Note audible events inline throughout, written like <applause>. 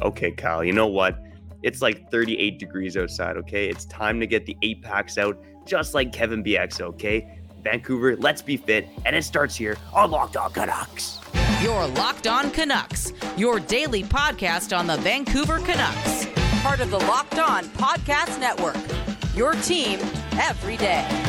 Okay, Kyle, you know what? It's like 38 degrees outside, okay? It's time to get the eight packs out, just like Kevin Bieksa, okay? Vancouver, let's be fit, and it starts here on Locked On Canucks. Your Locked On Canucks, your daily podcast on the Vancouver Canucks. Part of the Locked On Podcast Network. Your team every day.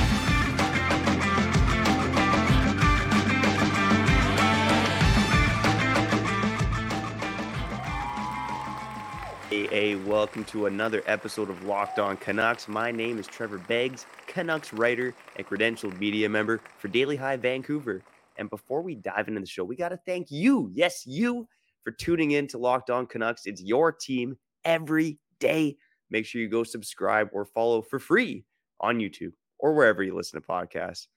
Hey, welcome to another episode of Locked On Canucks. My name is Trevor Beggs, Canucks writer and credentialed media member for Daily Hive Vancouver. And before we dive into the show, we got to thank you, yes, you, for tuning in to Locked On Canucks. It's your team every day. Make sure you go subscribe or follow for free on YouTube or wherever you listen to podcasts.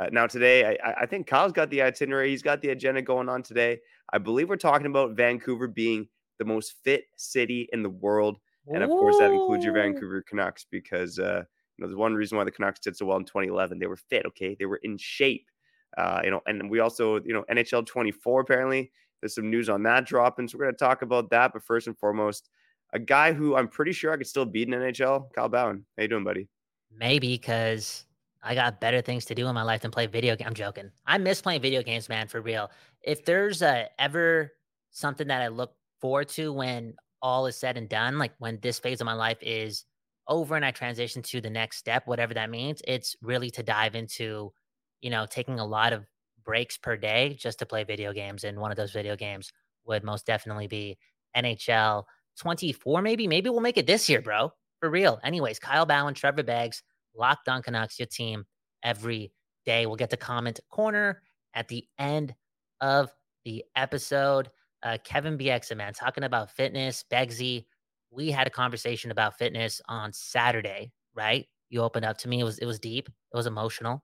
Uh, now, today, I, I think Kyle's got the itinerary. He's got the agenda going on today. I believe we're talking about Vancouver being the most fit city in the world. And of course, that includes your Vancouver Canucks because, uh, you know, there's one reason why the Canucks did so well in 2011. They were fit, okay? They were in shape. Uh, you know, and we also, you know, NHL 24 apparently. There's some news on that dropping. So we're going to talk about that. But first and foremost, a guy who I'm pretty sure I could still beat in NHL, Kyle Bhawan. How you doing, buddy? Maybe because I got better things to do in my life than play video games. I'm joking. I miss playing video games, man, for real. If there's uh, ever something that I look forward to when all is said and done, like when this phase of my life is over and I transition to the next step, whatever that means, it's really to dive into, you know, taking a lot of breaks per day just to play video games. And one of those video games would most definitely be NHL 24, maybe. Maybe we'll make it this year, bro. For real. Anyways, Kyle Bhawan, Trevor Beggs, Locked on Canucks, your team every day. We'll get to comment corner at the end of the episode uh, Kevin Bieksa, man, talking about fitness. Begsy, we had a conversation about fitness on Saturday, right? You opened up to me. It was it was deep. It was emotional.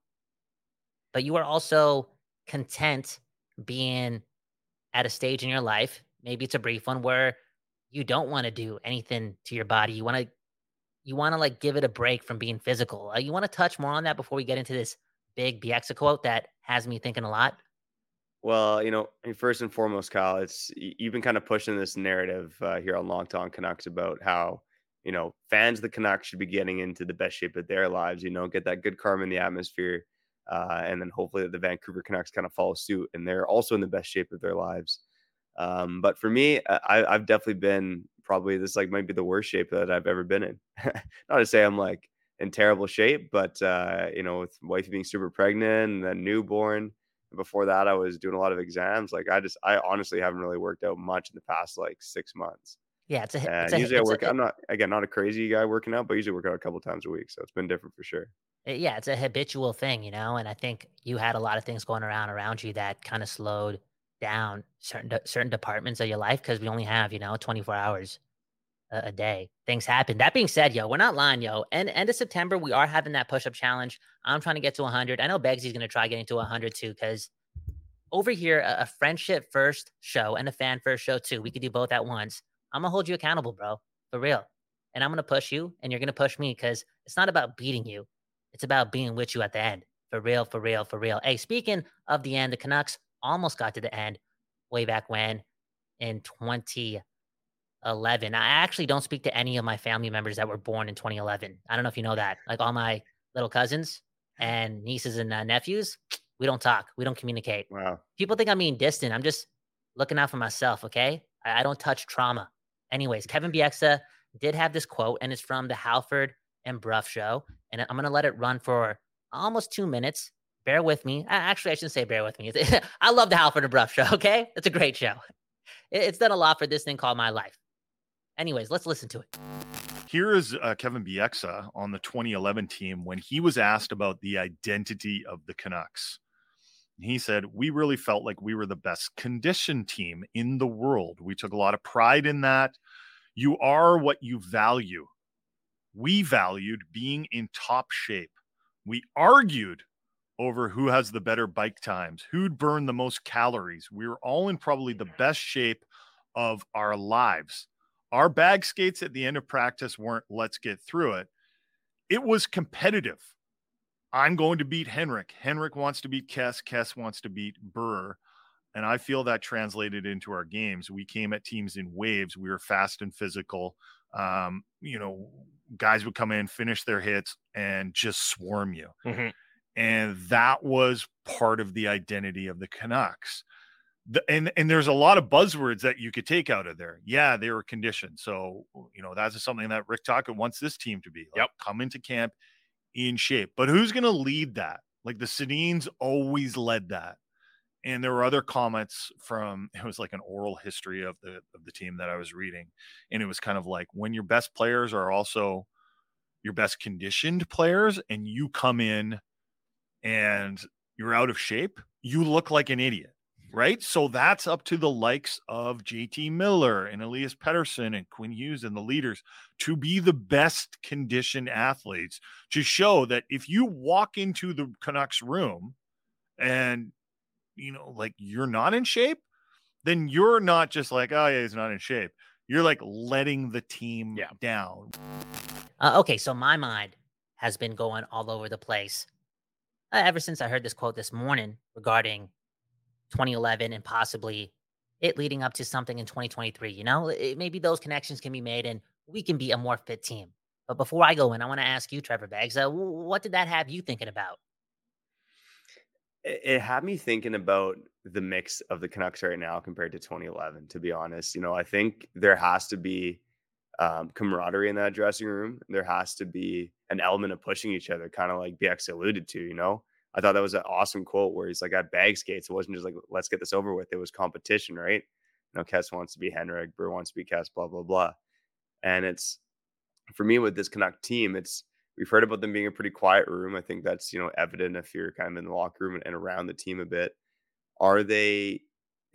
But you are also content being at a stage in your life. Maybe it's a brief one where you don't want to do anything to your body. You want to you want to like give it a break from being physical. Uh, you want to touch more on that before we get into this big Bieksa quote that has me thinking a lot. Well, you know, first and foremost, Kyle, it's you've been kind of pushing this narrative uh, here on Long On Canucks about how you know fans of the Canucks should be getting into the best shape of their lives. You know, get that good karma in the atmosphere, uh, and then hopefully the Vancouver Canucks kind of follow suit, and they're also in the best shape of their lives. Um, but for me, I, I've definitely been probably this like might be the worst shape that I've ever been in. <laughs> Not to say I'm like in terrible shape, but uh, you know, with wife being super pregnant and then newborn before that i was doing a lot of exams like i just i honestly haven't really worked out much in the past like six months. Yeah it's a, and it's a usually it's i work a, i'm not again not a crazy guy working out but I usually work out a couple times a week so it's been different for sure. Eh, yeah it's a habitual thing you know and i think you had a lot of things going around around you that kind of slowed down certain certain departments of your life because we only have you know 24 hours a, day. Things happen. That being said, yo, we're not lying, yo. And end of September, we are having that push up challenge. I'm trying to get to 100. I know Beggsy's going to try getting to 100 too, because over here, a, a friendship first show and a fan first show too. We could do both at once. I'm gonna hold you accountable, bro, for real. And I'm gonna push you, and you're gonna push me because it's not about beating you. It's about being with you at the end. For real, for real, for real. Hey, speaking of the end, the Canucks almost got to the end way back when in 20 11. I actually don't speak to any of my family members that were born in 2011. I don't know if you know that. Like all my little cousins and nieces and uh, nephews, we don't talk. We don't communicate. wow People think I'm being distant. I'm just looking out for myself. Okay. I, I don't touch trauma. Anyways, Kevin Bieksa did have this quote, and it's from the Halford and Brough show. And I'm going to let it run for almost two minutes. Bear with me. Actually, I shouldn't say bear with me. <laughs> I love the Halford and Brough show. Okay. It's a great show. It's done a lot for this thing called my life. Anyways, let's listen to it. Here is uh, Kevin Bieksa on the 2011 team when he was asked about the identity of the Canucks. He said, We really felt like we were the best conditioned team in the world. We took a lot of pride in that. You are what you value. We valued being in top shape. We argued over who has the better bike times, who'd burn the most calories. We were all in probably the best shape of our lives. Our bag skates at the end of practice weren't let's get through it. It was competitive. I'm going to beat Henrik. Henrik wants to beat Kess. Kess wants to beat Burr. And I feel that translated into our games. We came at teams in waves. We were fast and physical. Um, you know, guys would come in, finish their hits, and just swarm you. Mm-hmm. And that was part of the identity of the Canucks. The, and and there's a lot of buzzwords that you could take out of there. Yeah, they were conditioned. So you know that's something that Rick Tocchet wants this team to be. Like, yep, come into camp in shape. But who's going to lead that? Like the Sedins always led that and there were other comments from <laughs> it was like an oral history of the of the team that I was reading and it was kind of like when your best players are also your best conditioned players and you come in and you're out of shape you look like an idiot right so that's up to the likes of JT Miller and Elias Pettersson and Quinn Hughes and the leaders to be the best conditioned athletes to show that if you walk into the Canucks room and you know, like you're not in shape, then you're not just like, oh yeah, he's not in shape. You're like letting the team yeah. down. Uh, okay, so my mind has been going all over the place uh, ever since I heard this quote this morning regarding 2011 and possibly it leading up to something in 2023. You know, it, maybe those connections can be made and we can be a more fit team. But before I go in, I want to ask you, Trevor Beggs, uh, what did that have you thinking about? it had me thinking about the mix of the Canucks right now compared to 2011. To be honest, you know, I think there has to be um, camaraderie in that dressing room. There has to be an element of pushing each other, kind of like Bieksa alluded to. You know, I thought that was an awesome quote where he's like, I bag skates, it wasn't just like let's get this over with. It was competition, right? You know, Kess wants to be Henrik, Burr wants to be Kess, blah blah blah." And it's for me with this Canuck team, it's we've heard about them being a pretty quiet room. I think that's you know evident if you're kind of in the locker room and around the team a bit. Are they?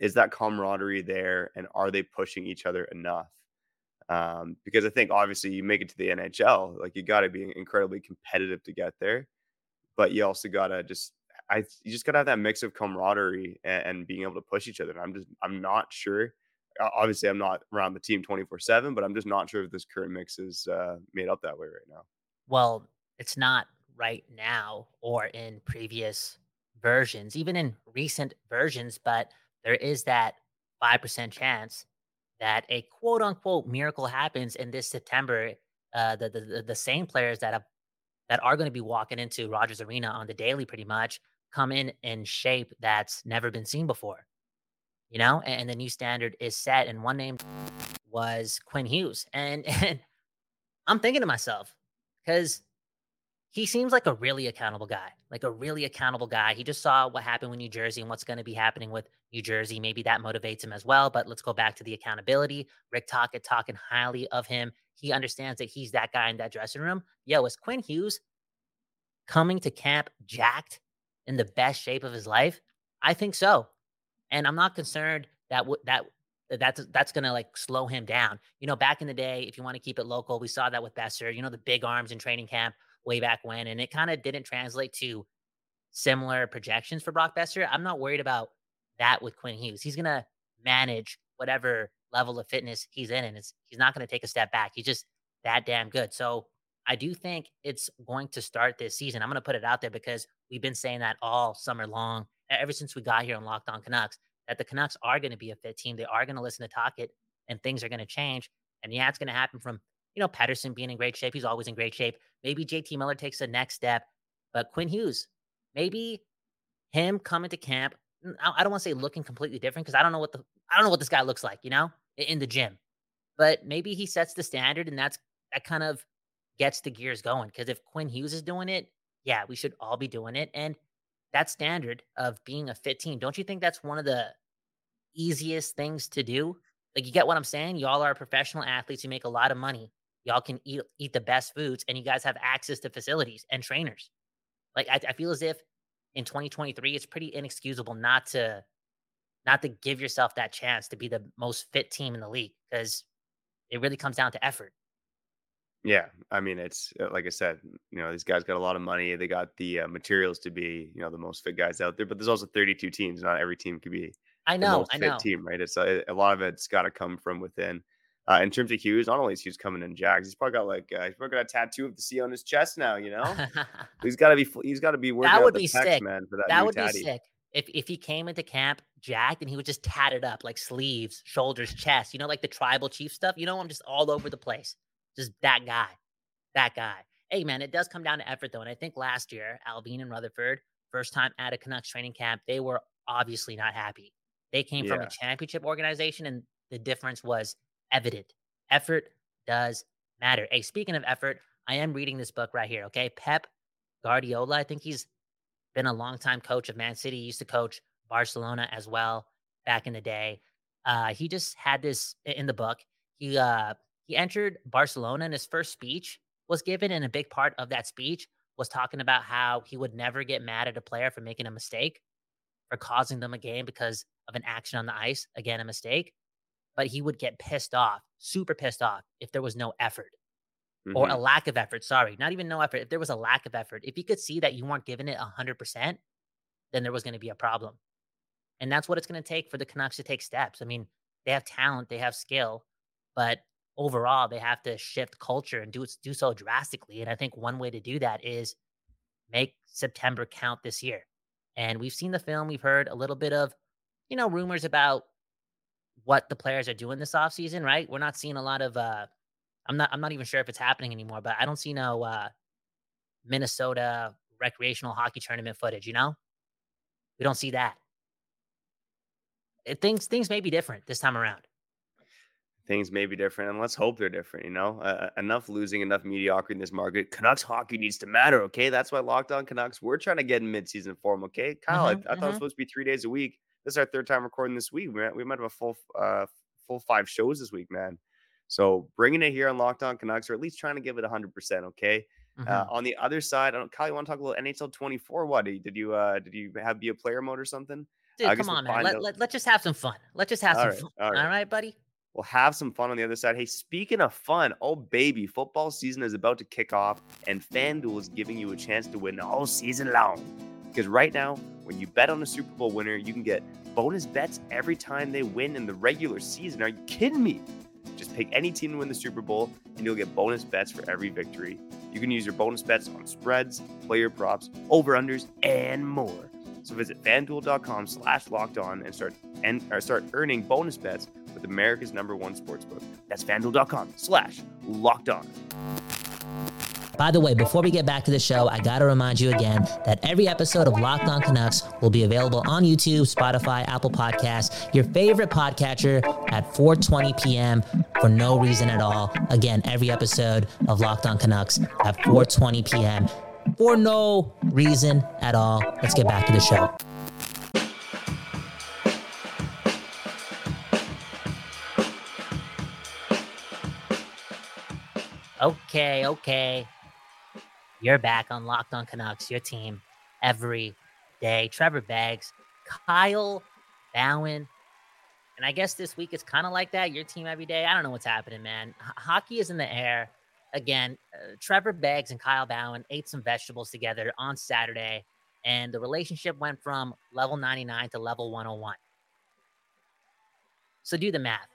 Is that camaraderie there, and are they pushing each other enough? Um, because I think obviously you make it to the NHL, like you got to be incredibly competitive to get there, but you also got to just I you just gotta have that mix of camaraderie and, and, being able to push each other. And I'm just I'm not sure. Obviously, I'm not around the team 24 seven, but I'm just not sure if this current mix is uh, made up that way right now well, it's not right now or in previous versions, even in recent versions, but there is that 5% chance that a quote unquote miracle happens in this September. Uh, the, the, the same players that have, that are going to be walking into Rogers Arena on the daily pretty much come in in shape that's never been seen before. You know, and, and the new standard is set. And one name was Quinn Hughes. And, <laughs> and I'm thinking to myself, because he seems like a really accountable guy, like a really accountable guy. He just saw what happened with New Jersey and what's going to be happening with New Jersey. Maybe that motivates him as well. But let's go back to the accountability. Rick Tocchet talking highly of him. He understands that he's that guy in that dressing room. Yo, is Quinn Hughes coming to camp jacked in the best shape of his life? I think so. And I'm not concerned that w- that that's that's gonna like slow him down. You know, back in the day, if you want to keep it local, we saw that with Boeser. You know, the big arms in training camp way back when, and it kind of didn't translate to similar projections for Brock Boeser. I'm not worried about that with Quinn Hughes. He's gonna manage whatever level of fitness he's in, and it's, he's not gonna take a step back. He's just that damn good. So I do think it's going to start this season. I'm gonna put it out there because we've been saying that all summer long, ever since we got here on Locked On Canucks that the Canucks are going to be a fit team. They are going to listen to Tocchet and things are going to change. And yeah, it's going to happen from, you know, Pettersson being in great shape. He's always in great shape. Maybe JT Miller takes the next step, but Quinn Hughes, maybe him coming to camp. I don't want to say looking completely different because I don't know what the I don't know what this guy looks like, you know, in the gym. But maybe he sets the standard and that's that kind of gets the gears going. Because if Quinn Hughes is doing it, yeah, we should all be doing it. And that standard of being a fit team, don't you think that's one of the easiest things to do? Like you get what I'm saying? Y'all are professional athletes, you make a lot of money. Y'all can eat eat the best foods and you guys have access to facilities and trainers. Like I, I feel as if in 2023 it's pretty inexcusable not to not to give yourself that chance to be the most fit team in the league because it really comes down to effort. Yeah, I mean, it's uh, like I said, you know, these guys got a lot of money. They got the uh, materials to be, you know, the most fit guys out there. But there's also 32 teams. Not every team could be. I know, I know. Team, right? It's a, uh, a lot of it's got to come from within. Uh, in terms of Hughes, not only is Hughes coming in Jags, he's probably got like uh, he's probably got a tattoo of the C on his chest now. You know, <laughs> he's got to be he's got to be working that would be sick, man. For that, that would tatty. be sick. if if he came into camp jacked and he was just tatted up like sleeves, shoulders, chest, you know, like the tribal chief stuff. You know, I'm just all over the place. Just that guy, that guy. Hey man, it does come down to effort though, and I think last year Allvin and Rutherford, first time at a Canucks training camp, they were obviously not happy. They came yeah. from a championship organization, and the difference was evident. Effort does matter. Hey, speaking of effort, I am reading this book right here. Okay, Pep Guardiola. I think he's been a longtime coach of Man City. He used to coach Barcelona as well back in the day. Uh, he just had this in the book. He uh, he entered Barcelona, and his first speech was given, and a big part of that speech was talking about how he would never get mad at a player for making a mistake, for causing them a game because of an action on the ice, again a mistake. But he would get pissed off, super pissed off, if there was no effort mm-hmm. or a lack of effort. Sorry, not even no effort. If there was a lack of effort, if you could see that you weren't giving it 100%, then there was going to be a problem. And that's what it's going to take for the Canucks to take steps. I mean, they have talent, they have skill, but overall, they have to shift culture and do do so drastically. And I think one way to do that is make September count this year. And we've seen the film, we've heard a little bit of, you know, rumors about what the players are doing this offseason, right? We're not seeing a lot of uh I'm not I'm not even sure if it's happening anymore, but I don't see no uh Minnesota recreational hockey tournament footage, you know? We don't see that. It, things things may be different this time around. Things may be different, and let's hope they're different. You know, uh, enough losing, enough mediocrity in this market. Canucks hockey needs to matter. Okay, that's why Locked On Canucks. We're trying to get in midseason form. Okay, Kyle, mm-hmm, I, I mm-hmm. thought it was mm-hmm. supposed to be three days a week. This is our third time recording this week. We, we might have a full uh, full five shows this week, man. So bringing it here on Locked On Canucks, or at least trying to give it 100%. Okay. Uh, mm-hmm. Uh, on the other side, I don't, Kyle, you want to talk a little NHL 24? What did you uh did you have be a player mode or something? Dude, come on, man. Let, let, let's just have some fun. Let's just have all some right, fun. All right. all right, buddy. We'll have some fun on the other side. Hey, speaking of fun, oh baby, football season is about to kick off, and FanDuel is giving you a chance to win all season long. Because right now, when you bet on a Super Bowl winner, you can get bonus bets every time they win in the regular season. Are you kidding me? Just pick any team to win the Super Bowl, and you'll get bonus bets for every victory. You can use your bonus bets on spreads, player props, over-unders, and more. So visit fanduel.com slash locked on and start and or start earning bonus bets with America's number one sportsbook. That's fanduel.com slash locked on. By the way, before we get back to the show, I got to remind you again that every episode of Locked On Canucks will be available on YouTube, Spotify, Apple Podcasts, your favorite podcatcher at 4:20 p.m. for no reason at all. Again, every episode of Locked On Canucks at 4:20 p.m. for no reason at all. Let's get back to the show. Okay, okay. You're back on Locked On Canucks, your team every day. Trevor Beggs, Kyle Bhawan. And I guess this week it's kind of like that. Your team every day. I don't know what's happening, man. H- hockey is in the air. Again, uh, Trevor Beggs and Kyle Bhawan ate some vegetables together on Saturday, and the relationship went from level 99 to level 101. So do the math.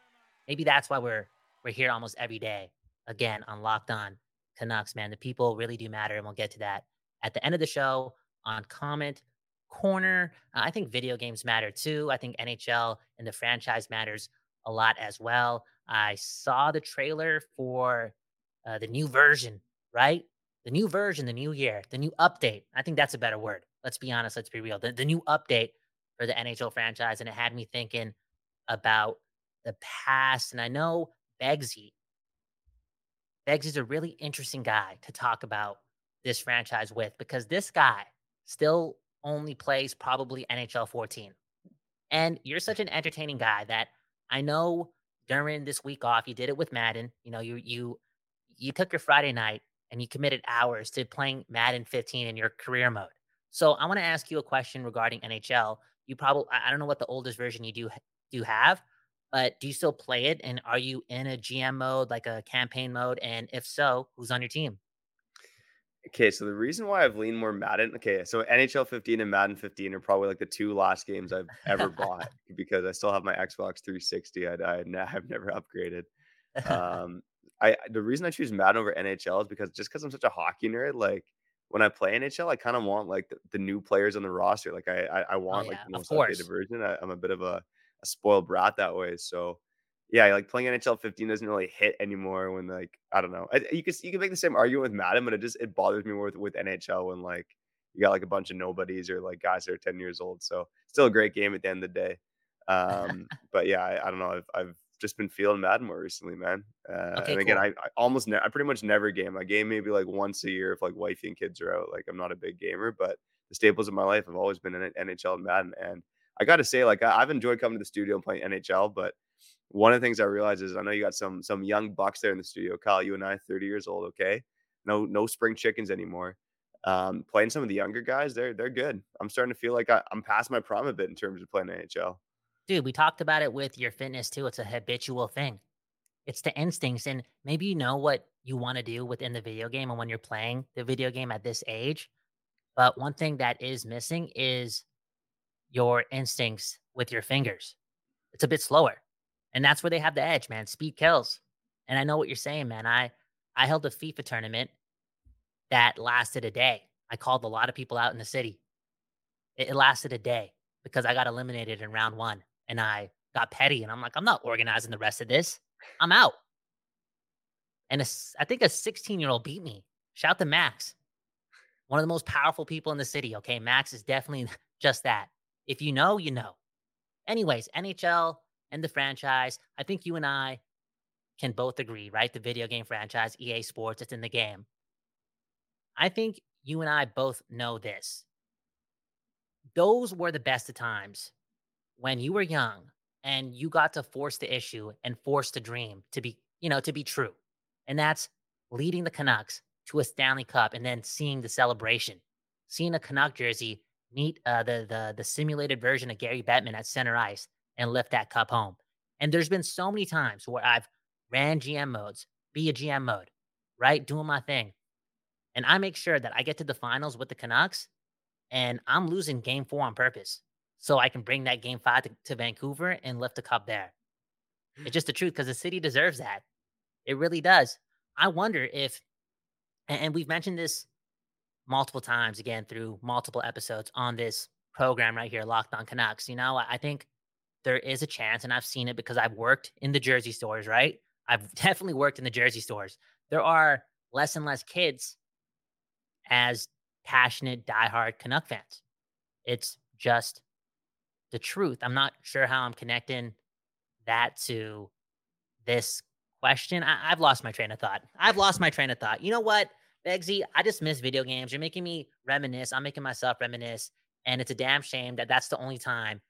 Maybe that's why we're we're here almost every day again on Locked On Canucks, man. The people really do matter, and we'll get to that at the end of the show on comment corner. Uh, I think video games matter too. I think NHL and the franchise matters a lot as well. I saw the trailer for uh, the new version, right? The new version, the new year, the new update. I think that's a better word. Let's be honest. Let's be real. The, the new update for the NHL franchise. And it had me thinking about the past. And I know Begsy Beggs is a really interesting guy to talk about this franchise with because this guy still only plays probably NHL 14. And you're such an entertaining guy that I know during this week off you did it with Madden. You know, you you you took your Friday night and you committed hours to playing Madden 15 in your career mode. So I want to ask you a question regarding NHL. You probably I don't know what the oldest version you do do have, but do you still play it? And are you in a GM mode, like a campaign mode? And if so, who's on your team? Okay, so the reason why I've leaned more Madden, okay, so NHL 15 and Madden 15 are probably like the two last games I've ever <laughs> bought because I still have my Xbox 360. I, I <laughs> I've never upgraded. <laughs> Um, I the reason I choose Madden over NHL is because just because I'm such a hockey nerd, like when I play NHL, I kind of want like the, the, new players on the roster. Like I I, I want oh, yeah, like the most updated version. I, am a bit of a, a spoiled brat that way. So yeah, like playing NHL 15 doesn't really hit anymore when like I don't know. I, you can you can make the same argument with Madden, but it just it bothers me more with, with NHL when like you got like a bunch of nobodies or like guys that are 10 years old. So still a great game at the end of the day. Um, <laughs> but yeah, I, I, don't know. I've I've just been feeling Madden more recently, man. Uh, okay, and again, cool. I, I, almost ne- I pretty much never game. I game maybe like once a year if like wifey and kids are out. Like I'm not a big gamer, but the staples of my life have always been in NHL and Madden. And I got to say, like I, I've enjoyed coming to the studio and playing NHL, but one of the things I realize is I know you got some some young bucks there in the studio. Kyle, you and I, 30 years old, okay? No no spring chickens anymore. Um, playing some of the younger guys, they're they're good. I'm starting to feel like I, I'm past my prime a bit in terms of playing NHL. Dude, we talked about it with your fitness too. It's a habitual thing. It's the instincts, and maybe you know what you want to do within the video game and when you're playing the video game at this age. But one thing that is missing is your instincts with your fingers. It's a bit slower. And that's where they have the edge, man. Speed kills. And I know what you're saying, man. I I held a FIFA tournament that lasted a day. I called a lot of people out in the city. It, it lasted a day because I got eliminated in round one and I got petty and I'm like, I'm not organizing the rest of this. I'm out. And a, I think a 16 year old beat me. Shout to Max, one of the most powerful people in the city. Okay. Max is definitely <laughs> just that. If you know, you know. Anyways, NHL, and the franchise. I think you and I can both agree, right? The video game franchise, EA Sports, it's in the game. I think you and I both know this. Those were the best of times when you were young and you got to force the issue and force the dream to be, you know, to be true. And that's leading the Canucks to a Stanley Cup and then seeing the celebration, seeing a Canuck jersey meet uh, the the the simulated version of Gary Bettman at center ice and lift that cup home. And there's been so many times where I've ran GM modes, be a GM mode, right? Doing my thing. And I make sure that I get to the finals with the Canucks and I'm losing game four on purpose so I can bring that game five to, to Vancouver and lift the cup there. It's just the truth because the city deserves that. It really does. I wonder if, and we've mentioned this multiple times again through multiple episodes on this program right here, Locked on Canucks. You know, I think there is a chance, and I've seen it because I've worked in the jersey stores, right? I've <laughs> definitely worked in the jersey stores. There are less and less kids as passionate, diehard Canuck fans. It's just the truth. I'm not sure how I'm connecting that to this question. I, have lost my train of thought. I've lost my train of thought. You know what, Begsy? I just miss video games. You're making me reminisce. I'm making myself reminisce. And it's a damn shame that that's the only time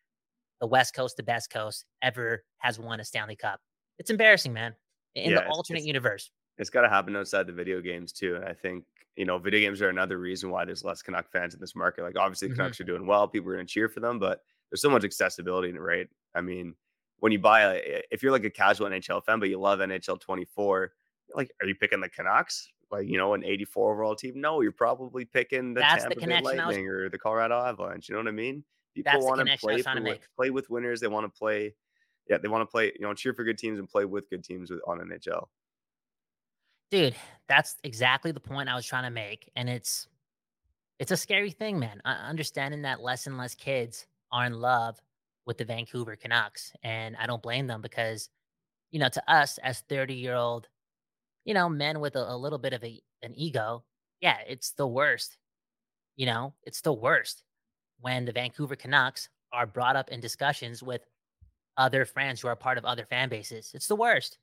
the West Coast, the best coast ever has won a Stanley Cup. It's embarrassing, man. In yeah, the alternate it's, universe. It's got to happen outside the video games too. And I think, you know, video games are another reason why there's less Canuck fans in this market. Like obviously mm-hmm. Canucks are doing well. People are going to cheer for them, but there's so much accessibility in it, right? I mean, when you buy a, if you're like a casual NHL fan, but you love NHL 24, like, are you picking the Canucks? Like, you know, an 84 overall team? No, you're probably picking the That's Tampa the Bay Lightning was... or the Colorado Avalanche. You know what I mean? People want to play for, play with winners. They want to play. Yeah, they want to play. You know, cheer for good teams and play with good teams with, on NHL. Dude, that's exactly the point I was trying to make, and it's it's a scary thing, man. understanding that less and less kids are in love with the Vancouver Canucks, and I don't blame them because, you know, to us as thirty year old, you know, men with a, a little bit of a, an ego, yeah, it's the worst. You know, it's the worst when the Vancouver Canucks are brought up in discussions with other friends who are part of other fan bases. It's the worst.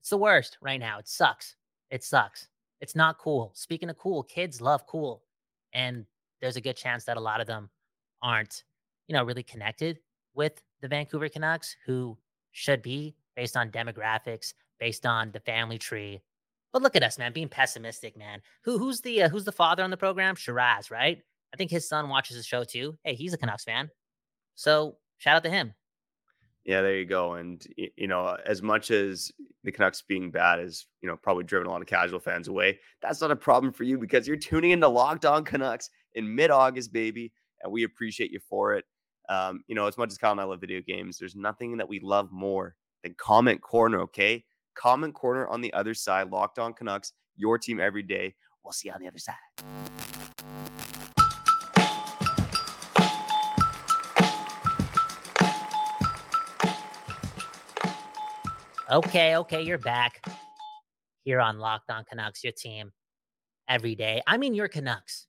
It's the worst right now. It sucks. It sucks. It's not cool. Speaking of cool, kids love cool. And there's a good chance that a lot of them aren't, you know, really connected with the Vancouver Canucks, who should be based on demographics, based on the family tree. But look at us, man, being pessimistic, man. Who who's the uh, who's the father on the program? Shiraz, right? I think his son watches the show too. Hey, he's a Canucks fan. So shout out to him. Yeah, there you go. And you know, as much as the Canucks being bad is, you know, probably driven a lot of casual fans away, that's not a problem for you because you're tuning into Locked On Canucks in mid-August, baby, and we appreciate you for it. Um, you know, as much as Kyle and I love video games, there's nothing that we love more then comment corner, okay? Comment corner on the other side. Locked on Canucks, your team every day. We'll see you on the other side. Okay, okay, you're back here on Locked On Canucks, your team every day. I mean, your Canucks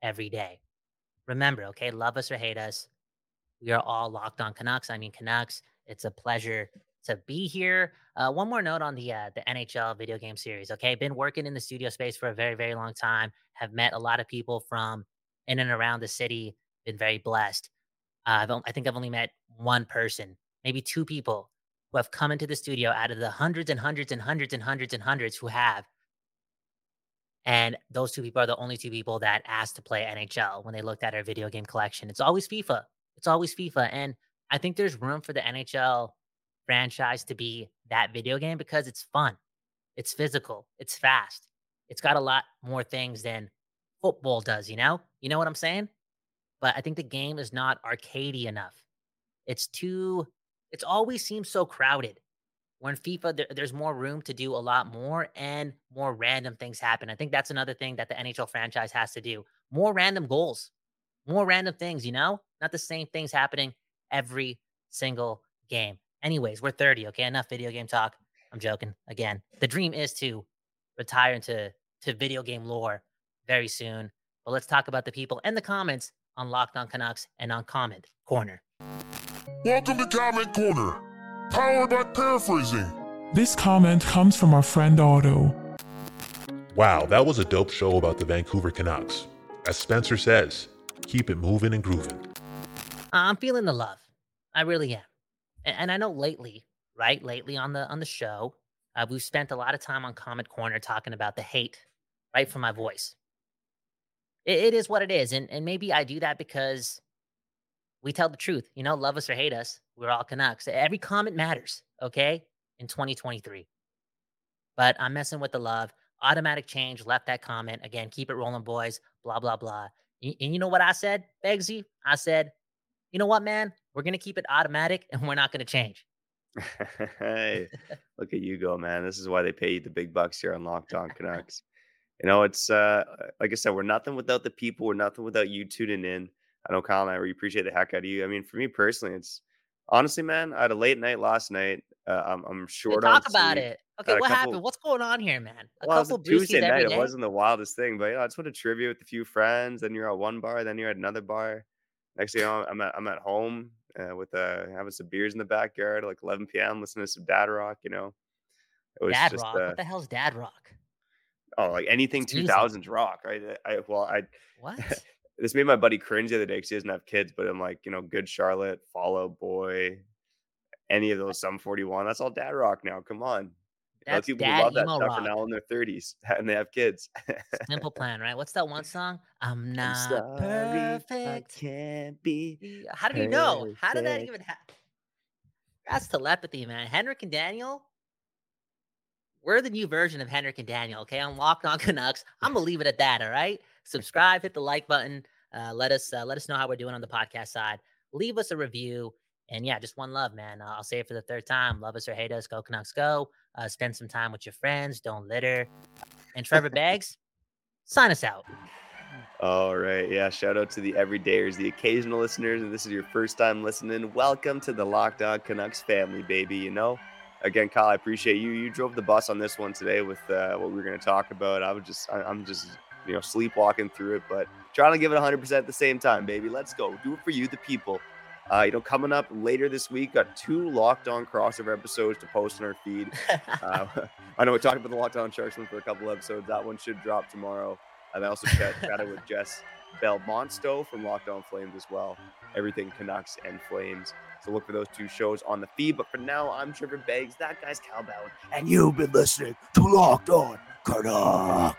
every day. Remember, okay, love us or hate us, we are all Locked On Canucks. I mean, Canucks. It's a pleasure to be here. Uh, one more note on the uh, the NHL video game series. Okay, been working in the studio space for a very very long time. Have met a lot of people from in and around the city. Been very blessed. Uh, I think I've only met one person, maybe two people, who have come into the studio out of the hundreds and hundreds and hundreds and hundreds and hundreds who have. And those two people are the only two people that asked to play NHL when they looked at our video game collection. It's always FIFA. It's always FIFA. And I think there's room for the NHL franchise to be that video game because it's fun, it's physical, it's fast, it's got a lot more things than football does. You know, you know what I'm saying? But I think the game is not arcadey enough. It's too. It's always seems so crowded. When FIFA, there, there's more room to do a lot more and more random things happen. I think that's another thing that the NHL franchise has to do. More random goals, more random things, you know? Not the same things happening every single game. Anyways, we're 30. Okay, enough video game talk. I'm joking. Again, the dream is to retire into to video game lore very soon. But let's talk about the people and the comments on Locked On Canucks and on Comment Corner. Welcome to Comment Corner, powered by Paraphrasing. This comment comes from our friend Otto. Wow, that was a dope show about the Vancouver Canucks. As Spencer says, keep it moving and grooving. I'm feeling the love. I really am and, I know lately, right? Lately on the on the show, uh, we've spent a lot of time on Comment Corner talking about the hate, right, from my voice. It, it is what it is, and and maybe I do that because we tell the truth. You know, love us or hate us, we're all Canucks. Every comment matters. Okay, in 2023. But I'm messing with the love. Automatic change. Left that comment again. Keep it rolling, boys. Blah blah blah. And, and you know what I said, Begsy? I said, you know what, man? We're going to keep it automatic and we're not going to change. hey, <laughs> look at you go, man. This is why they pay you the big bucks here on Locked On <laughs> Canucks. you know, it's uh, like I said, we're nothing without the people. We're nothing without you tuning in. I know Kyle and I really appreciate the heck out of you. I mean, for me personally, it's honestly, man, I had a late night last night. Uh, I'm, I'm short yeah, talk about it. Okay, what couple, happened? What's going on here, man? A well, couple it Tuesday night. It wasn't the wildest thing, but you know, I just went to trivia with a few friends. Then you're at one bar, then you're at another bar. Next thing you know, I'm at I'm at home uh, with uh, having some beers in the backyard, like 11 p.m., listening to some dad rock. You know, it was dad just, rock. Uh, what the hell's dad rock? Oh, like anything 2000s music. rock, right? I well, I what. <laughs> this made my buddy cringe the other day because he doesn't have kids, but I'm like, you know, Good Charlotte, Fall Out Boy, any of those Sum 41. That's all dad rock now. Come on. That's people dad love that stuff rock. are now in their 30s and they have kids. Simple plan, right? What's that one <laughs> song? I'm not I'm sorry, perfect. I can't be. How did you know? How did that even happen? That's telepathy, man. Henrik and Daniel. We're the new version of Henrik and Daniel. Okay, I'm locked on Canucks. I'm gonna leave it at that. All right. Subscribe, hit the like button. Uh, let us uh, let us know how we're doing on the podcast side. Leave us a review. And yeah, just one love, man. Uh, I'll say it for the third time. Love us or hate us. Go Canucks, go. Uh, spend some time with your friends. Don't litter. And <laughs> Trevor Beggs, sign us out. All right. Yeah. Shout out to the everydayers, the occasional listeners. And this is your first time listening. Welcome to the Locked On Canucks family, baby. You know, again, Kyle, I appreciate you. You drove the bus on this one today with uh, what we were going to talk about. I was just, I, I'm just, you know, sleepwalking through it, but trying to give it 100% at the same time, baby. Let's go. Do it for you, the people. Uh, you know, coming up later this week, got two locked on crossover episodes to post on our feed. <laughs> uh, <laughs> I know we talked about the locked on Sharksman for a couple episodes. That one should drop tomorrow. And I also <laughs> chatted with Jess Belmonsto from Locked On Flames as well. Everything Canucks and Flames. So look for those two shows on the feed. But for now, I'm Trevor Beggs. That guy's Cal Ballard. And you've been listening to Locked On Canucks.